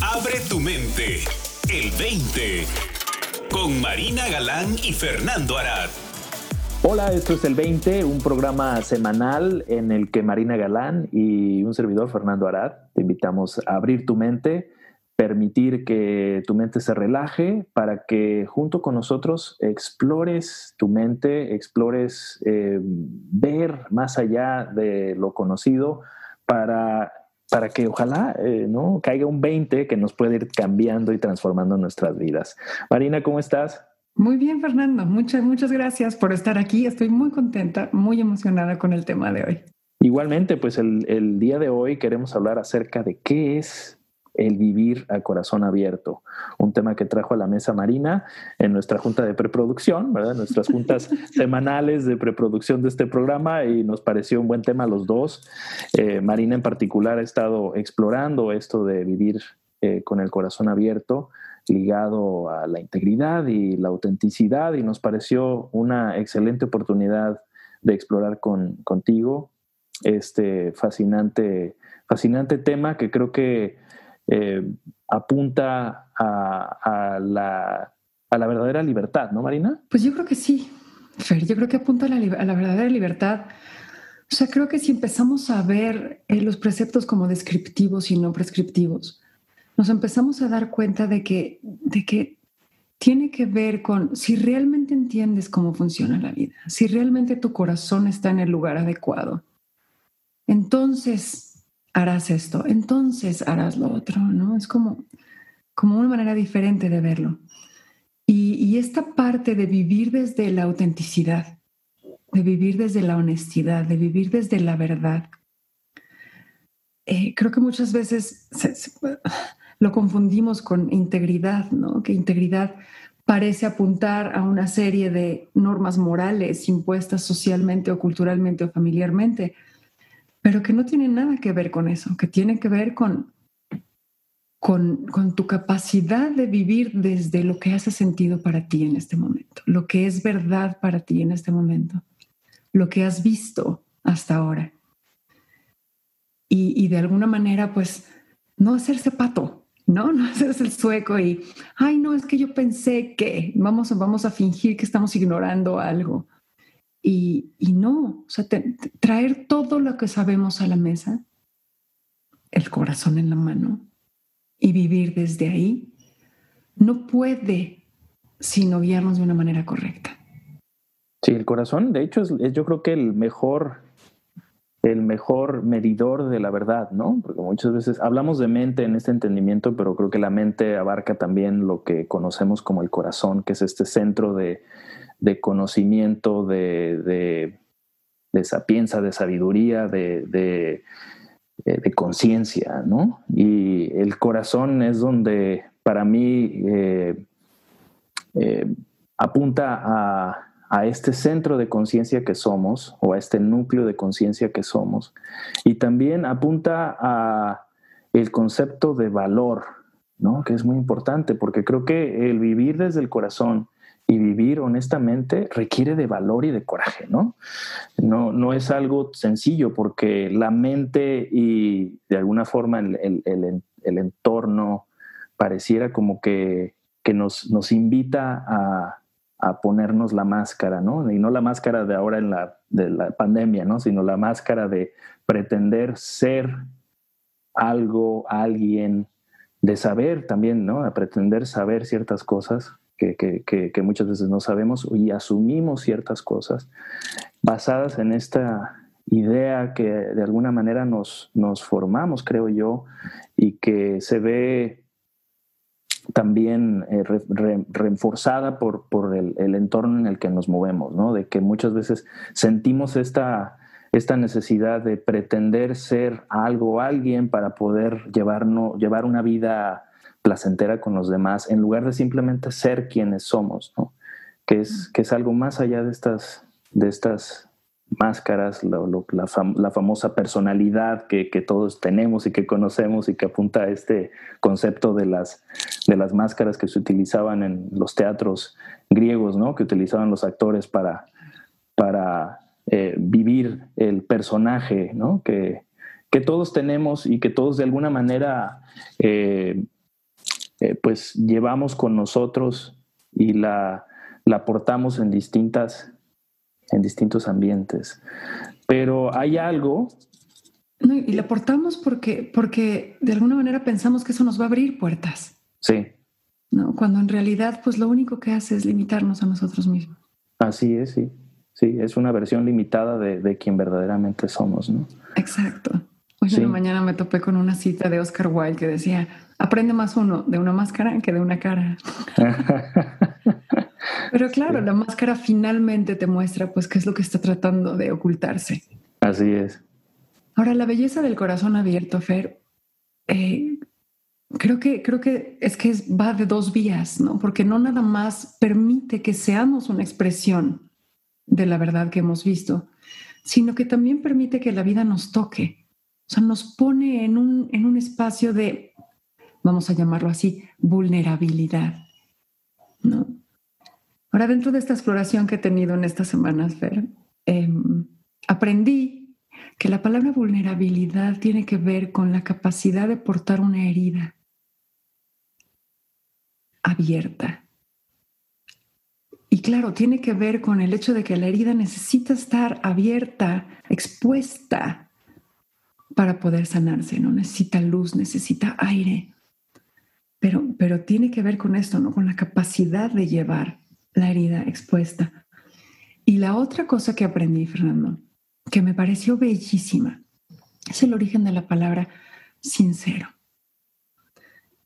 Abre tu mente. El 20. Con Marina Galán y Fernando Arad. Hola, esto es el 20, un programa semanal en el que Marina Galán y un servidor, Fernando Arad, te invitamos a abrir tu mente, permitir que tu mente se relaje para que junto con nosotros explores tu mente, explores eh, ver más allá de lo conocido para para que ojalá eh, no caiga un 20 que nos puede ir cambiando y transformando nuestras vidas. Marina, ¿cómo estás? Muy bien, Fernando. Muchas, muchas gracias por estar aquí. Estoy muy contenta, muy emocionada con el tema de hoy. Igualmente, pues el, el día de hoy queremos hablar acerca de qué es el vivir a corazón abierto, un tema que trajo a la mesa Marina en nuestra junta de preproducción, ¿verdad? Nuestras juntas semanales de preproducción de este programa y nos pareció un buen tema los dos. Eh, Marina en particular ha estado explorando esto de vivir eh, con el corazón abierto ligado a la integridad y la autenticidad y nos pareció una excelente oportunidad de explorar con, contigo este fascinante, fascinante tema que creo que eh, apunta a, la, verdadera libertad, ¿no, Marina? Pues yo creo que sí, Fer, yo creo que apunta a la, verdadera libertad. O sea, creo que si empezamos a ver eh, los preceptos como descriptivos y no prescriptivos, nos empezamos a dar cuenta de que, de que tiene que ver con si realmente entiendes cómo funciona la vida, si realmente tu corazón está en el lugar adecuado. Entonces, harás esto, entonces harás lo otro, ¿no? Es como, como una manera diferente de verlo. Y, esta parte de vivir desde la autenticidad, de vivir desde la honestidad, de vivir desde la verdad, eh, creo que muchas veces lo confundimos con integridad, ¿no? Que integridad parece apuntar a una serie de normas morales impuestas socialmente o culturalmente o familiarmente, pero que no tiene nada que ver con eso, que tiene que ver con, con, con, tu capacidad de vivir desde lo que hace sentido para ti en este momento, lo que es verdad para ti en este momento, lo que has visto hasta ahora. Y, y de alguna manera, pues, no hacerse pato, ¿no? No hacerse el sueco y, ay, no, es que yo pensé que vamos, vamos a fingir que estamos ignorando algo. Y, no, o sea, traer todo lo que sabemos a la mesa, el corazón en la mano, y vivir desde ahí, no puede sino guiarnos de una manera correcta. Sí, el corazón, de hecho, es, yo creo que el mejor, el mejor medidor de la verdad, ¿no? Porque muchas veces hablamos de mente en este entendimiento, pero creo que la mente abarca también lo que conocemos como el corazón, que es este centro de, de conocimiento, de, de, de sapienza, de sabiduría, de, de, eh, conciencia, ¿no? Y el corazón es donde para mí eh, eh, apunta a, a este centro de conciencia que somos o a este núcleo de conciencia que somos y también apunta a el concepto de valor, ¿no? que es muy importante porque creo que el vivir desde el corazón y vivir honestamente requiere de valor y de coraje, ¿no? No, no es algo sencillo porque la mente y de alguna forma el, entorno pareciera como que, nos, nos, invita a, ponernos la máscara, ¿no? Y no la máscara de ahora en la, de la pandemia, ¿no? Sino la máscara de pretender ser algo, alguien, de saber también, ¿no? A pretender saber ciertas cosas que, muchas veces no sabemos y asumimos ciertas cosas basadas en esta idea que de alguna manera nos, formamos, creo yo, y que se ve también eh, reforzada por, el, entorno en el que nos movemos, ¿no? De que muchas veces sentimos esta, esta necesidad de pretender ser algo o alguien para poder llevar una vida placentera con los demás en lugar de simplemente ser quienes somos, ¿no? que, es, que es algo más allá de estas, de estas máscaras, la, famosa personalidad que, todos tenemos y que conocemos y que apunta a este concepto de las, de las máscaras que se utilizaban en los teatros griegos, ¿no? que utilizaban los actores para, para eh, vivir el personaje ¿no? que, que todos tenemos y que todos de alguna manera eh, eh, pues llevamos con nosotros y la, la portamos en distintas en distintos ambientes. Pero hay algo y la portamos porque, porque de alguna manera pensamos que eso nos va a abrir puertas. Sí. ¿no? Cuando en realidad, pues lo único que hace es limitarnos a nosotros mismos. Así es, sí. Sí, es una versión limitada de, de quien verdaderamente somos, ¿no? Exacto. Hoy en la mañana me topé con una cita de Oscar Wilde que decía, aprende más uno de una máscara que de una cara. Pero claro, la máscara finalmente te muestra pues qué es lo que está tratando de ocultarse. Así es. Ahora, la belleza del corazón abierto, Fer, eh, creo, que, creo que es que va de dos vías, ¿no? Porque no nada más permite que seamos una expresión de la verdad que hemos visto, sino que también permite que la vida nos toque. O sea, nos pone en un, en un espacio de, vamos a llamarlo así, vulnerabilidad, ¿no? Ahora, dentro de esta exploración que he tenido en estas semanas, Fer, em, aprendí que la palabra vulnerabilidad tiene que ver con la capacidad de portar una herida abierta. Y claro, tiene que ver con el hecho de que la herida necesita estar abierta, expuesta para poder sanarse, ¿no? Necesita luz, necesita aire. Pero, pero tiene que ver con esto, ¿no? Con la capacidad de llevar la herida expuesta. Y la otra cosa que aprendí, Fernando, que me pareció bellísima. Es el origen de la palabra sincero.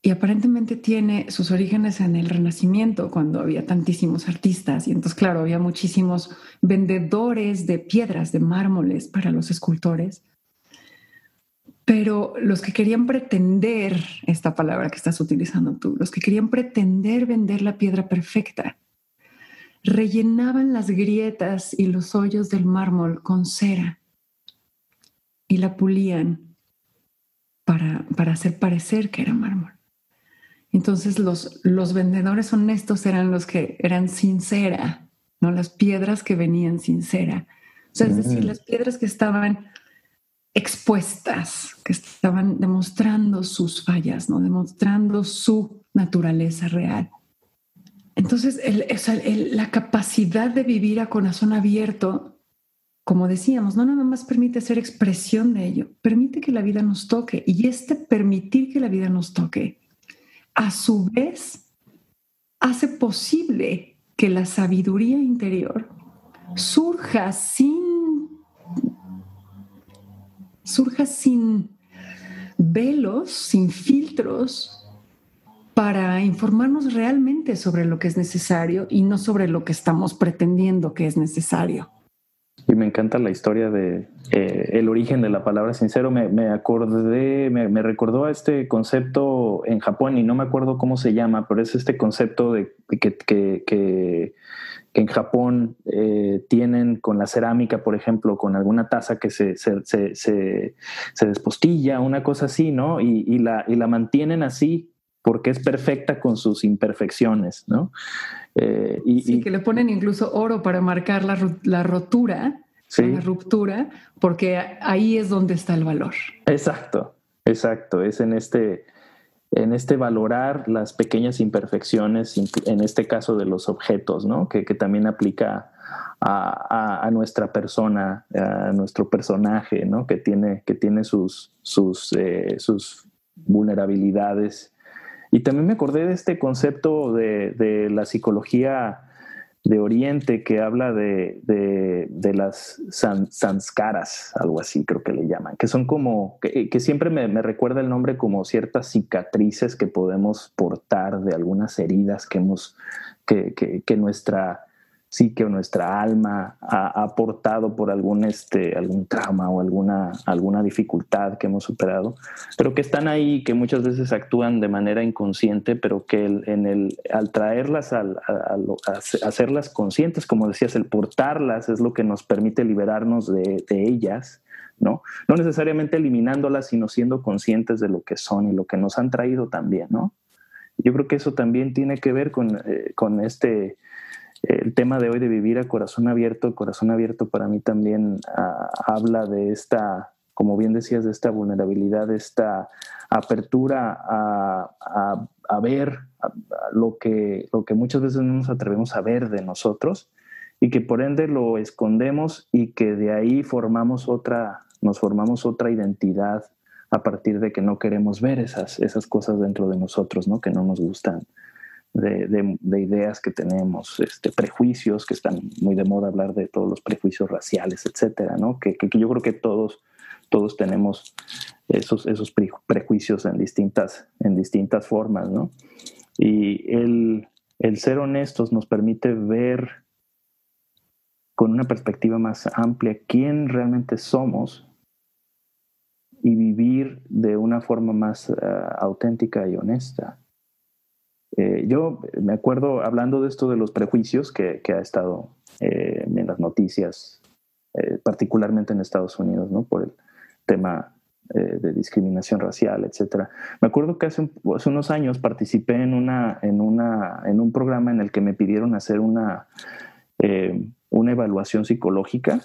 Y aparentemente tiene sus orígenes en el Renacimiento, cuando había tantísimos artistas. Y entonces, claro, había muchísimos vendedores de piedras, de mármoles para los escultores. Pero los que querían pretender, esta palabra que estás utilizando tú, los que querían pretender vender la piedra perfecta, rellenaban las grietas y los hoyos del mármol con cera y la pulían para, para hacer parecer que era mármol. Entonces los, los vendedores honestos eran los que eran sin cera, ¿no? Las piedras que venían sin cera. O sea, es decir, mm. las piedras que estaban expuestas, que estaban demostrando sus fallas, ¿no? Demostrando su naturaleza real. Entonces, la capacidad de vivir a corazón abierto, como decíamos, no nada más permite ser expresión de ello, permite que la vida nos toque. Y este permitir que la vida nos toque, a su vez, hace posible que la sabiduría interior surja sin surja sin velos, sin filtros, para informarnos realmente sobre lo que es necesario y no sobre lo que estamos pretendiendo que es necesario. Y me encanta la historia de eh, el origen de la palabra sincero. Me, acordé, me, recordó a este concepto en Japón y no me acuerdo cómo se llama, pero es este concepto de que, que, que, en Japón eh, tienen con la cerámica, por ejemplo, con alguna taza que se, se, se, se despostilla, una cosa así, ¿no? Y, y, la, y la mantienen así porque es perfecta con sus imperfecciones, ¿no? Eh, y, sí, que le ponen incluso oro para marcar la, rotura, la ruptura, porque ahí es donde está el valor. Exacto, exacto, es en este, en este valorar las pequeñas imperfecciones, en este caso de los objetos, ¿no? Que, también aplica a, nuestra persona, a nuestro personaje, ¿no? Que tiene, que tiene sus, sus, eh, sus vulnerabilidades y también me acordé de este concepto de, la psicología de Oriente que habla de, las sanskaras, algo así creo que le llaman, que son como, que, siempre me, recuerda el nombre como ciertas cicatrices que podemos portar de algunas heridas que hemos, que, que nuestra sí que nuestra alma ha aportado por algún, este, algún trauma o alguna, alguna dificultad que hemos superado, pero que están ahí, que muchas veces actúan de manera inconsciente, pero que en el, al traerlas, al, a, hacerlas conscientes, como decías, el portarlas es lo que nos permite liberarnos de, de ellas. ¿no? No necesariamente eliminándolas, sino siendo conscientes de lo que son y lo que nos han traído también, ¿no? Yo creo que eso también tiene que ver con, eh, con este, el tema de hoy de vivir a corazón abierto, corazón abierto para mí también ah, habla de esta, como bien decías, de esta vulnerabilidad, de esta apertura a, ver lo, que, lo que muchas veces no nos atrevemos a ver de nosotros y que por ende lo escondemos y que de ahí formamos otra, nos formamos otra identidad a partir de que no queremos ver esas, esas cosas dentro de nosotros, ¿no? que no nos gustan, de, ideas que tenemos, este, prejuicios, que están muy de moda hablar de todos los prejuicios raciales, etcétera, ¿no? que, que yo creo que todos todos tenemos esos, esos prejuicios en distintas, en distintas formas, ¿no? Y el, el ser honestos nos permite ver con una perspectiva más amplia quién realmente somos y vivir de una forma más eh, auténtica y honesta. Eh, yo me acuerdo hablando de esto de los prejuicios que, que ha estado eh, en las noticias, particularmente en Estados Unidos. Por el, tema eh, de discriminación racial, etcétera. Me acuerdo que hace, unos años participé en, una, en, una, en un programa en el que me pidieron hacer una, eh, una evaluación psicológica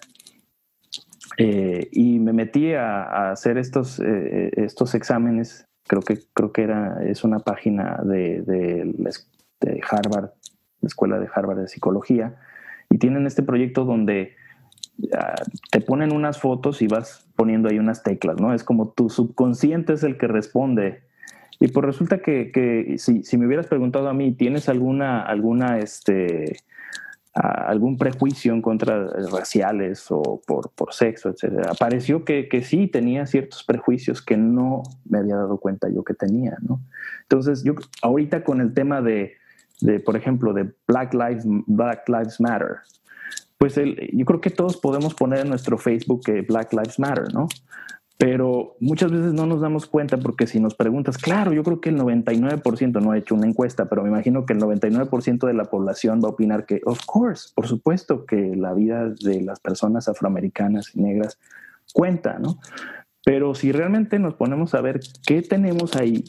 eh, y me metí a, hacer estos, estos exámenes. Creo que, creo que era, es una página de, de, Harvard, la Escuela de Harvard de Psicología, y tienen este proyecto donde te ponen unas fotos y vas poniendo ahí unas teclas, ¿no? Es como tu subconsciente es el que responde. Y pues resulta que, si, si, me hubieras preguntado a mí, ¿tienes alguna, alguna, este, algún prejuicio en contra raciales o por, por sexo, etcétera? Pareció que, que, sí tenía ciertos prejuicios que no me había dado cuenta yo que tenía, ¿no? Entonces, yo ahorita con el tema de, de por ejemplo, de Black Lives, Black Lives Matter, pues yo creo que todos podemos poner en nuestro Facebook que Black Lives Matter, ¿no? Pero muchas veces no nos damos cuenta porque si nos preguntas, claro, yo creo que el 99%, no he hecho una encuesta, pero me imagino que el 99% de la población va a opinar que, of course, por supuesto que la vida de las personas afroamericanas y negras cuenta, ¿no? Pero si realmente nos ponemos a ver qué tenemos ahí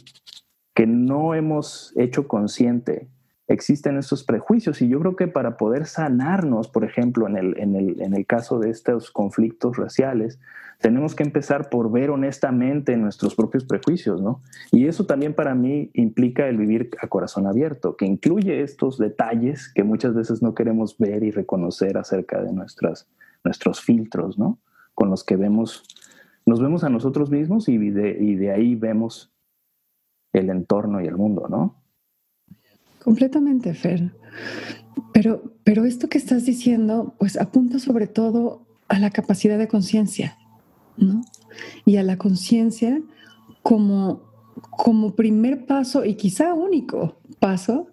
que no hemos hecho consciente existen estos prejuicios y yo creo que para poder sanarnos, por ejemplo, en el, en el, en el caso de estos conflictos raciales, tenemos que empezar por ver honestamente nuestros propios prejuicios, ¿no? Y eso también para mí implica el vivir a corazón abierto, que incluye estos detalles que muchas veces no queremos ver y reconocer acerca de nuestras, nuestros filtros, ¿no? Con los que vemos, nos vemos a nosotros mismos y de, y de ahí vemos el entorno y el mundo, ¿no? Completamente, Fer. Pero, pero esto que estás diciendo, pues apunta sobre todo a la capacidad de conciencia, ¿no? Y a la conciencia como, como primer paso y quizá único paso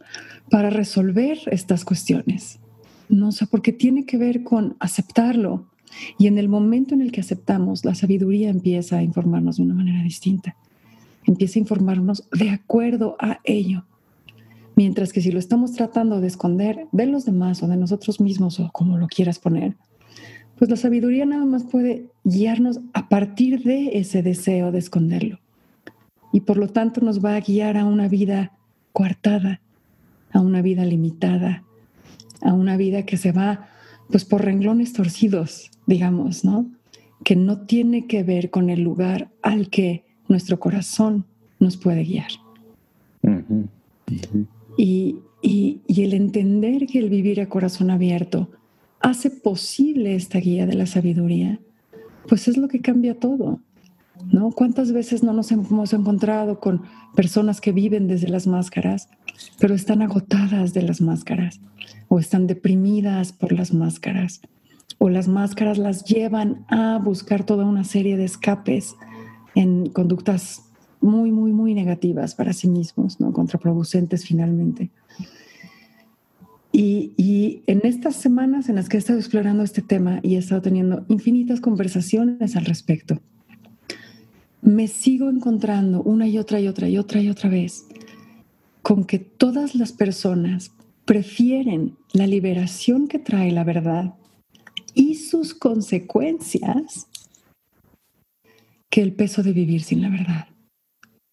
para resolver estas cuestiones. No sé, porque tiene que ver con aceptarlo. Y en el momento en el que aceptamos, la sabiduría empieza a informarnos de una manera distinta. Empieza a informarnos de acuerdo a ello. Mientras que si lo estamos tratando de esconder de los demás o de nosotros mismos o como lo quieras poner, pues la sabiduría nada más puede guiarnos a partir de ese deseo de esconderlo. Y por lo tanto nos va a guiar a una vida coartada, a una vida limitada, a una vida que se va pues por renglones torcidos, digamos, ¿no? Que no tiene que ver con el lugar al que nuestro corazón nos puede guiar. Y, el entender que el vivir a corazón abierto hace posible esta guía de la sabiduría, pues es lo que cambia todo. ¿No? ¿Cuántas veces no nos hemos encontrado con personas que viven desde las máscaras, pero están agotadas de las máscaras o están deprimidas por las máscaras o las máscaras las llevan a buscar toda una serie de escapes en conductas muy, muy, muy negativas para sí mismos, ¿no? contraproducentes finalmente. Y, en estas semanas en las que he estado explorando este tema y he estado teniendo infinitas conversaciones al respecto, me sigo encontrando una y otra y otra y otra y otra vez con que todas las personas prefieren la liberación que trae la verdad y sus consecuencias que el peso de vivir sin la verdad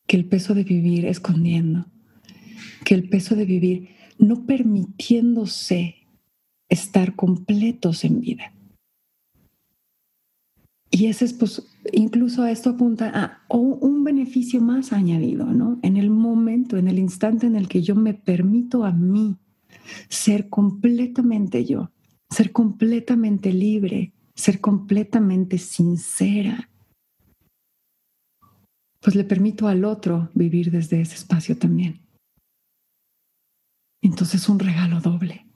que el peso de vivir escondiendo, que el peso de vivir no permitiéndose estar completos en vida. y ese es, pues, incluso esto apunta a un beneficio más añadido, ¿no? En el momento, en el instante en el que yo me permito a mí ser completamente yo, ser completamente libre, ser completamente sincera, pues le permito al otro vivir desde ese espacio también. Entonces un regalo doble.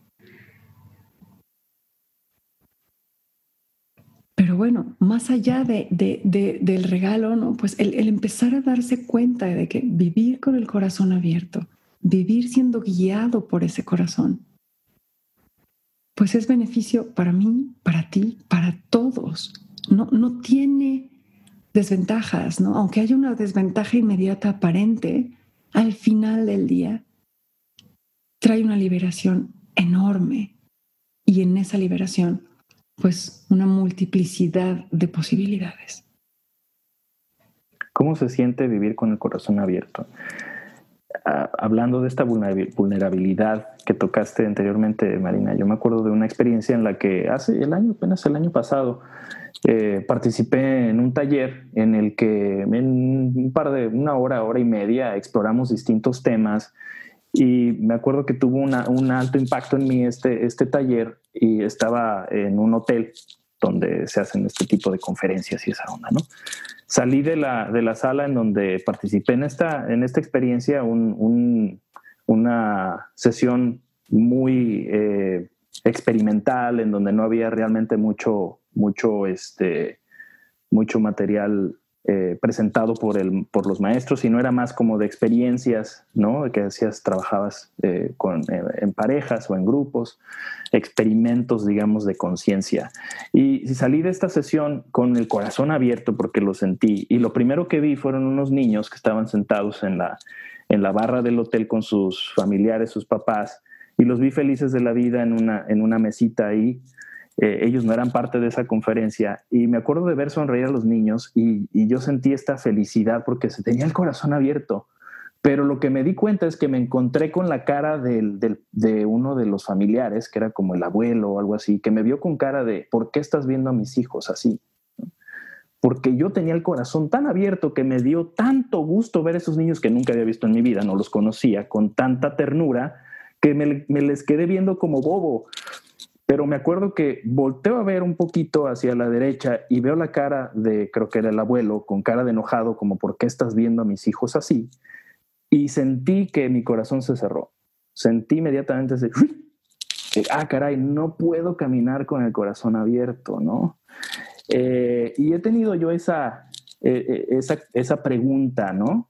Pero bueno, más allá de, del regalo, ¿no? pues el, el empezar a darse cuenta de que vivir con el corazón abierto, vivir siendo guiado por ese corazón, pues es beneficio para mí, para ti, para todos. No, no tiene desventajas, ¿no? Aunque haya una desventaja inmediata aparente, al final del día trae una liberación enorme. Y en esa liberación pues una multiplicidad de posibilidades. ¿Cómo se siente vivir con el corazón abierto? Ah, hablando de esta vulnerabilidad que tocaste anteriormente, Marina, yo me acuerdo de una experiencia en la que hace el año, apenas el año pasado, eh, participé en un taller en el que en un par de una hora, hora y media exploramos distintos temas y me acuerdo que tuvo un alto impacto en mí este, este taller y estaba en un hotel donde se hacen este tipo de conferencias y esa onda, ¿no? Salí de la, de la sala en donde participé en esta, en esta experiencia, un, una sesión muy eh, experimental en donde no había realmente mucho, mucho, este, mucho material eh, presentado por, el, por los maestros, sino era más como de experiencias, ¿no? Que hacías, trabajabas eh, con, eh, en parejas o en grupos, experimentos, digamos, de conciencia. Y salí de esta sesión con el corazón abierto porque lo sentí. Y lo primero que vi fueron unos niños que estaban sentados en la, en la barra del hotel con sus familiares, sus papás, y los vi felices de la vida en una, en una mesita ahí eh, ellos no eran parte de esa conferencia y me acuerdo de ver sonreír a los niños y, yo sentí esta felicidad porque se tenía el corazón abierto. Pero lo que me di cuenta es que me encontré con la cara de uno de los familiares, que era como el abuelo o algo así, que me vio con cara de, ¿por qué estás viendo a mis hijos así? Porque yo tenía el corazón tan abierto que me dio tanto gusto ver a esos niños que nunca había visto en mi vida, no los conocía, con tanta ternura, que me, me les quedé viendo como bobo pero me acuerdo que volteo a ver un poquito hacia la derecha y veo la cara de, creo que era el abuelo, con cara de enojado, como, ¿por qué estás viendo a mis hijos así? Y sentí que mi corazón se cerró. Sentí inmediatamente ese, ah, caray, no puedo caminar con el corazón abierto, ¿no? Eh, y he tenido yo esa, eh, eh, esa, esa pregunta, ¿no?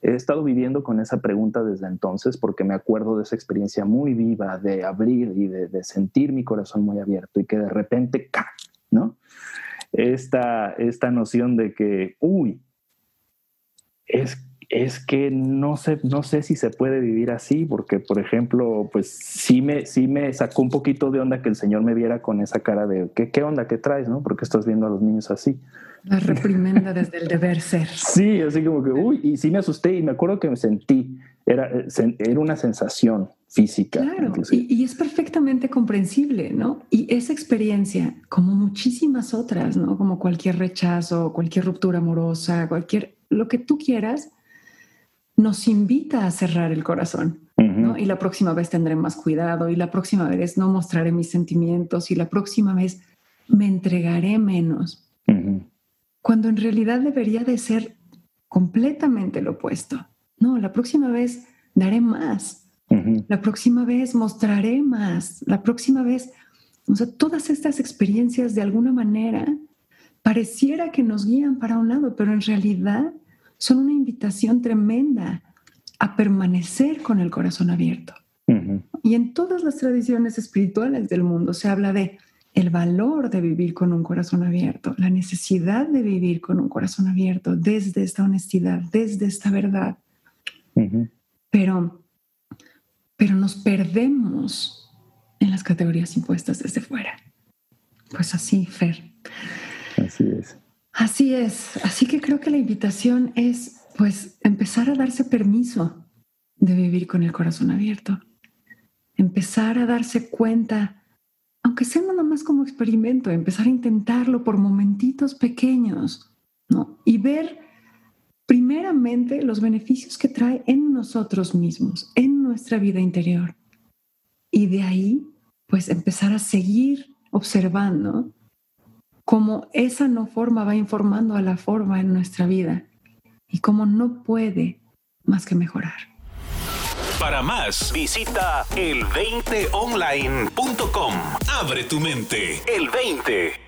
He estado viviendo con esa pregunta desde entonces porque me acuerdo de esa experiencia muy viva de abrir y de, sentir mi corazón muy abierto y que de repente, ¿no? Esta, esta noción de que, uy, es, es que no sé, no sé si se puede vivir así, porque, por ejemplo, pues sí me, sí me sacó un poquito de onda que el Señor me viera con esa cara de, ¿qué, qué onda que traes, no? Porque estás viendo a los niños así. La reprimenda desde el deber ser. Sí, así como que, uy, y sí me asusté y me acuerdo que me sentí, era, era una sensación física. Claro, y, es perfectamente comprensible, ¿no? Y esa experiencia, como muchísimas otras, ¿no? Como cualquier rechazo, cualquier ruptura amorosa, cualquier, lo que tú quieras, nos invita a cerrar el corazón. ¿no? Y la próxima vez tendré más cuidado y la próxima vez no mostraré mis sentimientos y la próxima vez me entregaré menos cuando en realidad debería de ser completamente lo opuesto. No, la próxima vez daré más, la próxima vez mostraré más, la próxima vez, o sea, todas estas experiencias de alguna manera pareciera que nos guían para un lado, pero en realidad son una invitación tremenda a permanecer con el corazón abierto. Y en todas las tradiciones espirituales del mundo se habla de el valor de vivir con un corazón abierto, la necesidad de vivir con un corazón abierto desde esta honestidad, desde esta verdad. pero, pero nos perdemos en las categorías impuestas desde fuera. Pues así, Fer. Así es. Así es. Así que creo que la invitación es, pues, empezar a darse permiso de vivir con el corazón abierto. Empezar a darse cuenta aunque sea nada más como experimento, empezar a intentarlo por momentitos pequeños, ¿no? Y ver primeramente los beneficios que trae en nosotros mismos, en nuestra vida interior. Y de ahí, pues empezar a seguir observando cómo esa no forma va informando a la forma en nuestra vida y cómo no puede más que mejorar. Para más, visita el20online.com. Abre tu mente. El 20.